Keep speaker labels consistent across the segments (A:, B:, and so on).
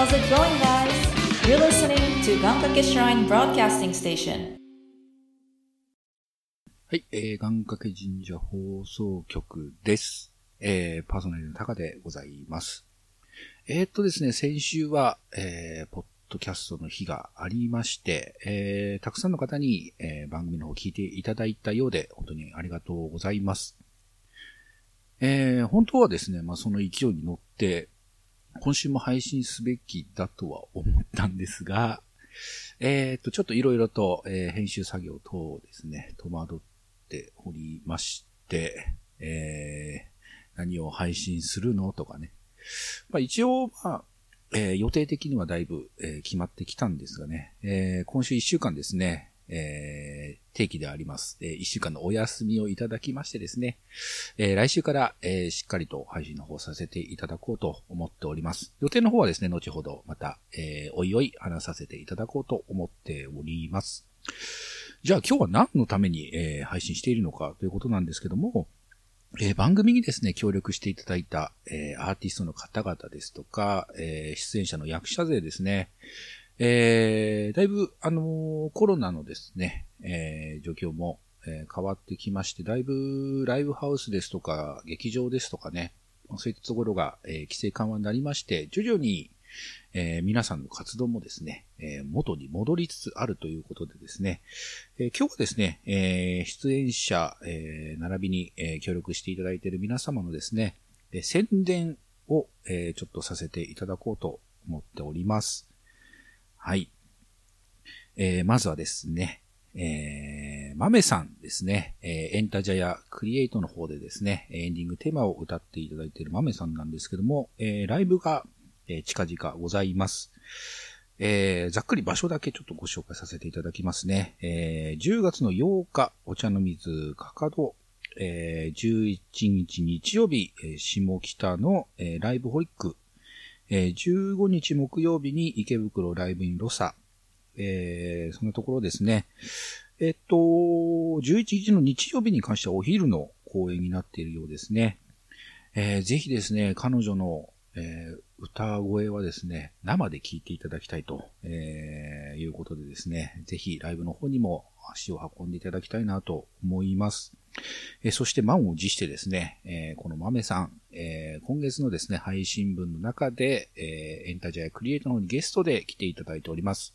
A: How's it going, guys? You're listening to Gankake Shrine Broadcasting Station.
B: はい、えー、願掛け神社放送局です。えー、パーソナリティの高でございます。えー、っとですね、先週は、えー、ポッドキャストの日がありまして、えー、たくさんの方に、えー、番組の方を聞いていただいたようで、本当にありがとうございます。えー、本当はですね、まあ、その勢いに乗って、今週も配信すべきだとは思ったんですが、えっ、と、ちょっといろいろと、えー、編集作業等ですね、戸惑っておりまして、えー、何を配信するのとかね。まあ一応、まあ、えー、予定的にはだいぶ、え、決まってきたんですがね、え、今週一週間ですね、えー、定期であります。えー、一週間のお休みをいただきましてですね、えー、来週から、えー、しっかりと配信の方させていただこうと思っております。予定の方はですね、後ほどまた、えー、おいおい話させていただこうと思っております。じゃあ今日は何のために、えー、配信しているのかということなんですけども、えー、番組にですね、協力していただいた、えー、アーティストの方々ですとか、えー、出演者の役者勢ですね、えー、だいぶ、あの、コロナのですね、えー、状況も、え、変わってきまして、だいぶライブハウスですとか、劇場ですとかね、そういったところが、え、規制緩和になりまして、徐々に、えー、皆さんの活動もですね、えー、元に戻りつつあるということでですね、えー、今日はですね、え出演者、え並びに、え協力していただいている皆様のですね、え宣伝を、えちょっとさせていただこうと思っております。はい。えー、まずはですね、えー、豆さんですね、えー、エンタジャやクリエイトの方でですね、エンディングテーマを歌っていただいている豆さんなんですけども、えー、ライブが、えー、近々ございます。えー、ざっくり場所だけちょっとご紹介させていただきますね。えー、10月の8日、お茶の水かかど、えー、11日日曜日、えー、下北の、えー、ライブホリックえー、15日木曜日に池袋ライブインロサ、えー、そんなところですね。えっと、11日の日曜日に関してはお昼の公演になっているようですね。えー、ぜひですね、彼女の、え、歌声はですね、生で聴いていただきたいと、え、いうことでですね、ぜひライブの方にも足を運んでいただきたいなと思います。えそして満を持してですね、えこの豆さん、え今月のですね、配信分の中で、えエンタジャやクリエイトの方にゲストで来ていただいております。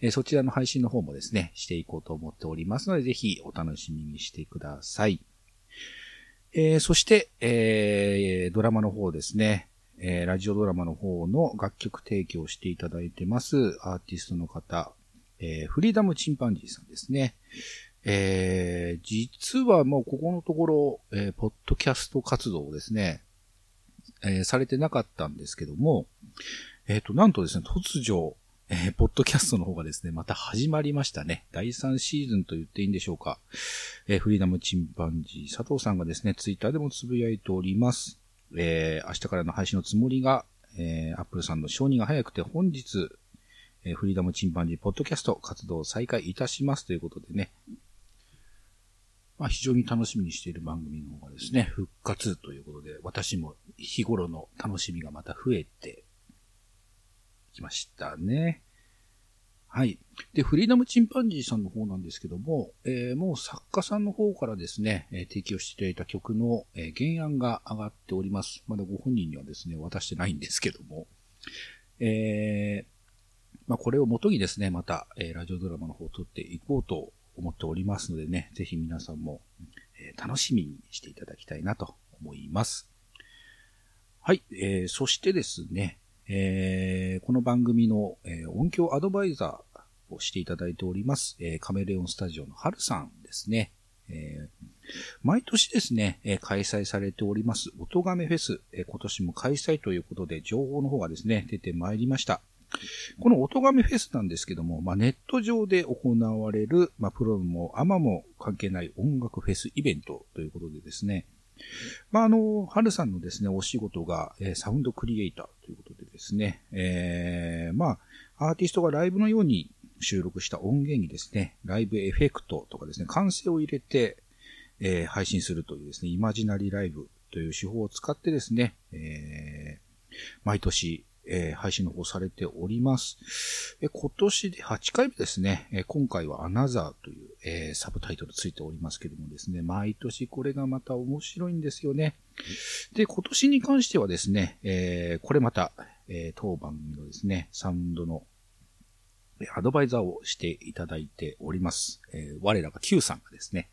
B: えそちらの配信の方もですね、していこうと思っておりますので、ぜひお楽しみにしてください。えそして、えドラマの方ですね、えラジオドラマの方の楽曲提供していただいてます、アーティストの方、えフリーダムチンパンジーさんですね。えー、実はもうここのところ、えー、ポッドキャスト活動をですね、えー、されてなかったんですけども、えっ、と、なんとですね、突如、えー、ポッドキャストの方がですね、また始まりましたね。第3シーズンと言っていいんでしょうか。えー、フリーダムチンパンジー佐藤さんがですね、ツイッターでもつぶやいております。えー、明日からの配信のつもりが、えー、アップルさんの承認が早くて本日、えー、フリーダムチンパンジーポッドキャスト活動を再開いたしますということでね、まあ、非常に楽しみにしている番組の方がですね、復活ということで、私も日頃の楽しみがまた増えてきましたね。はい。で、フリーダムチンパンジーさんの方なんですけども、えー、もう作家さんの方からですね、えー、提供していただいた曲の、えー、原案が上がっております。まだご本人にはですね、渡してないんですけども、えー、まあ、これを元にですね、また、えー、ラジオドラマの方を撮っていこうと思っておりますのでね、ぜひ皆さんも、え、楽しみにしていただきたいなと思います。はい、えー、そしてですね、えー、この番組の、え、音響アドバイザーをしていただいております、え、カメレオンスタジオのハルさんですね。えー、毎年ですね、え、開催されております、音亀フェス、え、今年も開催ということで、情報の方がですね、出てまいりました。この音亀フェスなんですけども、まあ、ネット上で行われる、まあ、プロもアマも関係ない音楽フェスイベントということでですね、まあ、あの、ハルさんのですね、お仕事が、えー、サウンドクリエイターということでですね、えー、まあ、アーティストがライブのように収録した音源にですね、ライブエフェクトとかですね、完成を入れて、えー、配信するというですね、イマジナリーライブという手法を使ってですね、えー、毎年、えー、配信の方されております。え今年で8回目ですね。え今回はアナザーという、えー、サブタイトルついておりますけどもですね、毎年これがまた面白いんですよね。で、今年に関してはですね、えこれまた、え当番組のですね、サウンドのアドバイザーをしていただいております。えー、我らが Q さんがですね、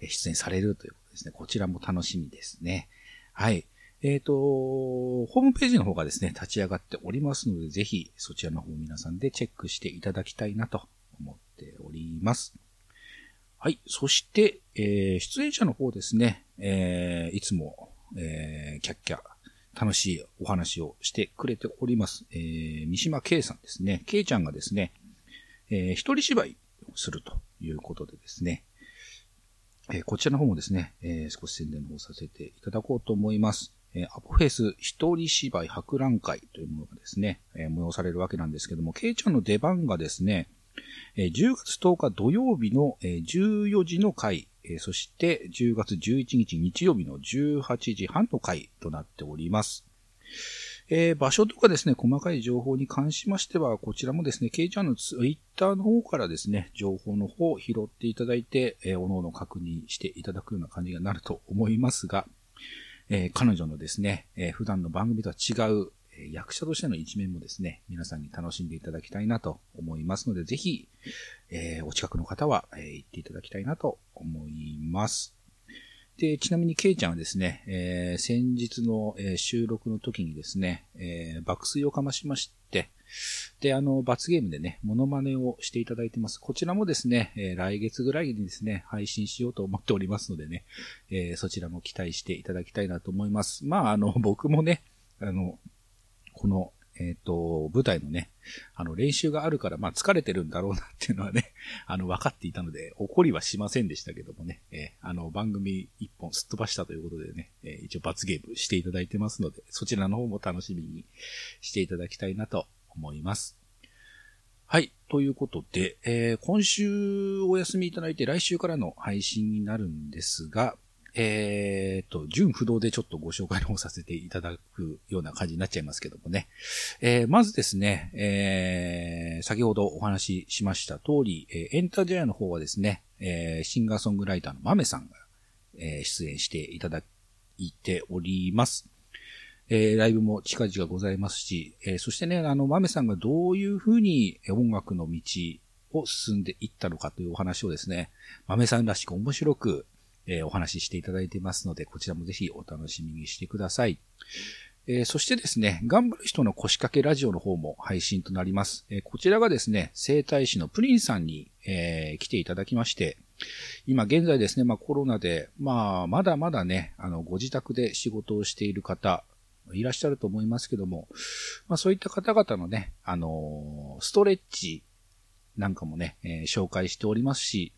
B: 出演されるということですね。こちらも楽しみですね。はい。えっ、ー、と、ホームページの方がですね、立ち上がっておりますので、ぜひそちらの方皆さんでチェックしていただきたいなと思っております。はい。そして、えー、出演者の方ですね、えー、いつも、えー、キャッキャ、楽しいお話をしてくれております。えー、三島圭さんですね。圭ちゃんがですね、えー、一人芝居をするということでですね、えー、こちらの方もですね、えー、少し宣伝の方させていただこうと思います。え、アポフェス一人芝居博覧会というものがですね、え、催されるわけなんですけども、ケイちゃんの出番がですね、え、10月10日土曜日の、え、14時の回、え、そして10月11日日曜日の18時半の回となっております。えー、場所とかですね、細かい情報に関しましては、こちらもですね、ケイちゃんのツイッターの方からですね、情報の方を拾っていただいて、えー、おのおの確認していただくような感じになると思いますが、えー、彼女のですね、えー、普段の番組とは違う、え、役者としての一面もですね、皆さんに楽しんでいただきたいなと思いますので、ぜひ、え、お近くの方は、えー、行っていただきたいなと思います。で、ちなみにケイちゃんはですね、えー、先日の、え、収録の時にですね、えー、爆睡をかましまして、で、あの、罰ゲームでね、モノマネをしていただいてます。こちらもですね、えー、来月ぐらいにですね、配信しようと思っておりますのでね、えー、そちらも期待していただきたいなと思います。まあ、あの、僕もね、あの、この、えっ、ー、と、舞台のね、あの、練習があるから、まあ、疲れてるんだろうなっていうのはね、あの、分かっていたので、怒りはしませんでしたけどもね、えー、あの、番組一本すっ飛ばしたということでね、えー、一応罰ゲームしていただいてますので、そちらの方も楽しみにしていただきたいなと思います。はい。ということで、えー、今週お休みいただいて来週からの配信になるんですが、えー、と、純不動でちょっとご紹介の方させていただくような感じになっちゃいますけどもね。えー、まずですね、えー、先ほどお話ししました通り、えエンタージャイアの方はですね、えシンガーソングライターの豆さんが、え出演していただいております。えー、ライブも近々ございますし、えー、そしてね、あの、豆さんがどういうふうに音楽の道を進んでいったのかというお話をですね、豆さんらしく面白く、えー、お話ししていただいていますので、こちらもぜひお楽しみにしてください。えー、そしてですね、頑張る人の腰掛けラジオの方も配信となります。えー、こちらがですね、生体師のプリンさんに、えー、来ていただきまして、今現在ですね、まあコロナで、まあまだまだね、あの、ご自宅で仕事をしている方、いらっしゃると思いますけども、まあそういった方々のね、あのストレッチなんかもね、え紹介しておりますし、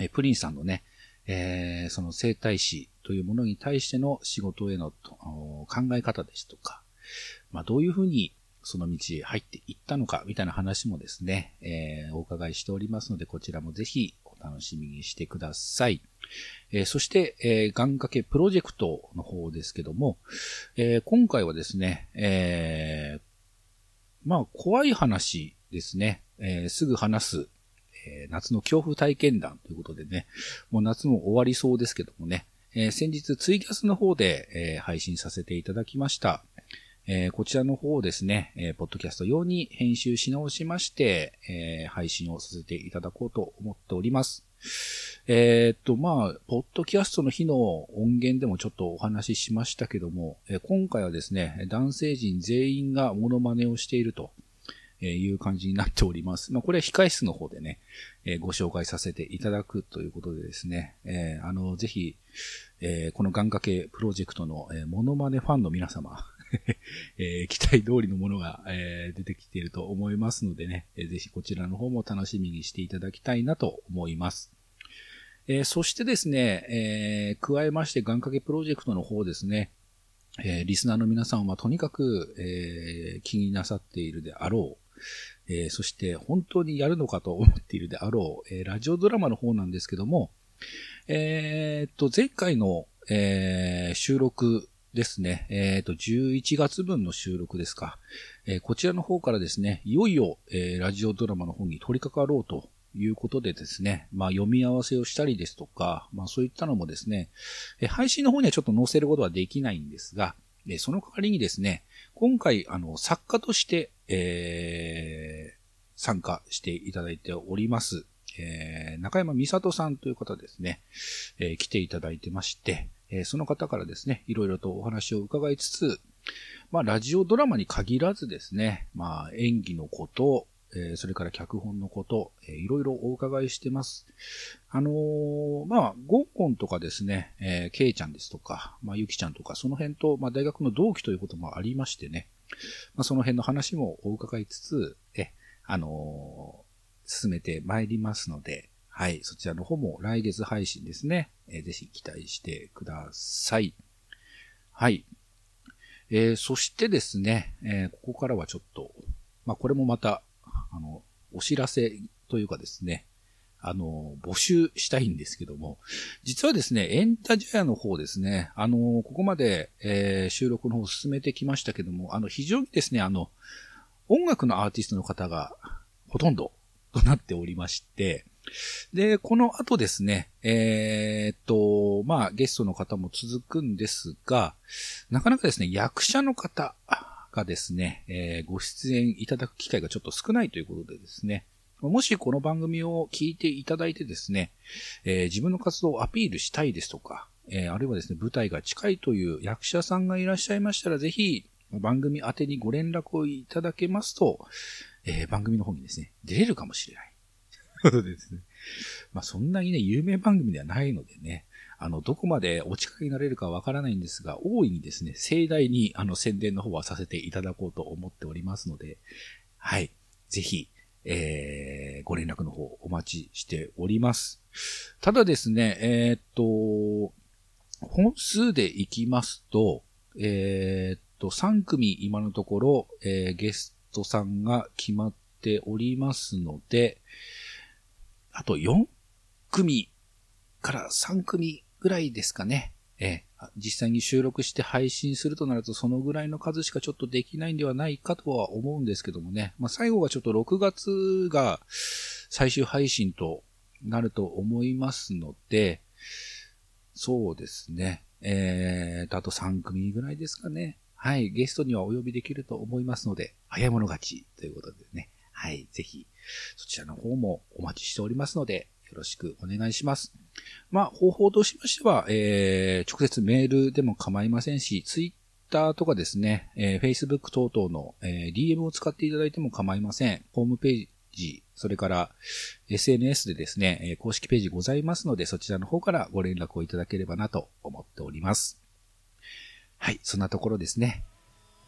B: えプリンさんのね、えー、その生態師というものに対しての仕事への考え方ですとか、まあ、どういうふうにその道へ入っていったのか、みたいな話もですね、えー、お伺いしておりますので、こちらもぜひお楽しみにしてください。えー、そして、えー、願掛けプロジェクトの方ですけども、えー、今回はですね、えー、まあ、怖い話ですね、えー、すぐ話す、えー、夏の恐怖体験談ということでね、もう夏も終わりそうですけどもね、えー、先日ツイキャスの方で、えー、配信させていただきました。えー、こちらの方をですね、えー、ポッドキャスト用に編集し直しまして、えー、配信をさせていただこうと思っております。えー、っと、まあ、ポッドキャストの日の音源でもちょっとお話ししましたけども、え、今回はですね、男性陣全員がモノマネをしているとえいう感じになっております。まあ、これは控室の方でね、え、ご紹介させていただくということでですね、え、あの、ぜひ、え、この願掛けプロジェクトの、えー、モノマネファンの皆様、えー、期待通りのものが、えー、出てきていると思いますのでね、えー、ぜひこちらの方も楽しみにしていただきたいなと思います。えー、そしてですね、えー、加えまして願掛けプロジェクトの方ですね、え、リスナーの皆さんはとにかく、え、気になさっているであろう、えー、そして本当にやるのかと思っているであろう、えー、ラジオドラマの方なんですけども、えー、っと、前回の、えー、収録ですね、えっ、と、11月分の収録ですか。えこちらの方からですね、いよいよ、えラジオドラマの方に取り掛かろうということでですね、まあ読み合わせをしたりですとか、まあそういったのもですね、え配信の方にはちょっと載せることはできないんですが、その代わりにですね、今回、あの、作家として、えー参加していただいております、えー中山美里さんという方ですね、えー来ていただいてまして、えーその方からですね、いろいろとお話を伺いつつ、まあ、ラジオドラマに限らずですね、まあ、演技のこと、えーそれから脚本のこと、えーいろいろお伺いしてます。あのーまあ、ゴンコンとかですね、えーケイちゃんですとか、まあ、ゆきちゃんとか、その辺と、まあ、大学の同期ということもありましてね、まあ、その辺の話もお伺いつつ、え、あのー進めてまいりますので、はい、そちらの方も来月配信ですね、えーぜひ期待してください。はい。えーそしてですね、えーここからはちょっと、まあ、これもまた、あの、お知らせというかですね、あの、募集したいんですけども、実はですね、エンタジャヤの方ですね、あの、ここまで、えー収録の方を進めてきましたけども、あの、非常にですね、あの、音楽のアーティストの方がほとんどとなっておりまして、で、この後ですね、えーっと、まあ、ゲストの方も続くんですが、なかなかですね、役者の方がですね、えーご出演いただく機会がちょっと少ないということでですね、もしこの番組を聞いていただいてですね、えー自分の活動をアピールしたいですとか、えーあるいはですね、舞台が近いという役者さんがいらっしゃいましたら、ぜひ、番組宛てにご連絡をいただけますと、えー番組の方にですね、出れるかもしれない。ということでですね。まあそんなにね、有名番組ではないのでね、あの、どこまでお力になれるかわからないんですが、大いにですね、盛大にあの宣伝の方はさせていただこうと思っておりますので、はい。ぜひ、えー、ご連絡の方お待ちしております。ただですね、えーっと、本数でいきますと、えーっと、3組今のところ、えーゲストさんが決まっておりますので、あと4組から3組ぐらいですかね。え実際に収録して配信するとなるとそのぐらいの数しかちょっとできないんではないかとは思うんですけどもね。まあ、最後がちょっと6月が最終配信となると思いますので、そうですね。えーと、あと3組ぐらいですかね。はい。ゲストにはお呼びできると思いますので、早い者勝ちということでね。はい。ぜひ、そちらの方もお待ちしておりますので、よろしくお願いします。まあ、方法としましては、えー、直接メールでも構いませんし、ツイッターとかですね、えー、Facebook 等々の、えー DM を使っていただいても構いません。ホームページ、それから SNS でですね、え公式ページございますので、そちらの方からご連絡をいただければなと思っております。はい、そんなところですね。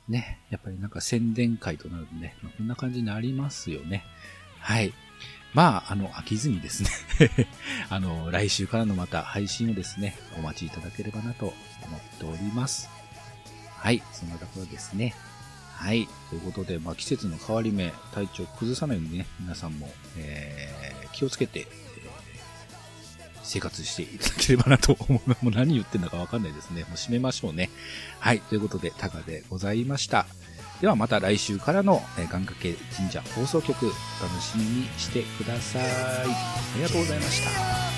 B: ね、やっぱりなんか宣伝会となるとね、まこんな感じになりますよね。はい。まあ、あの、飽きずにですね、あの、来週からのまた配信をですね、お待ちいただければなと思っております。はい、そんなところですね。はい。ということで、まあ、季節の変わり目、体調崩さないようにね、皆さんも、えー、気をつけて、生活していただければなと思う。もう何言ってんだかわかんないですね。もう締めましょうね。はい。ということで、タカでございました。ではまた来週からの、え、願掛け神社放送局、お楽しみにしてください。ありがとうございました。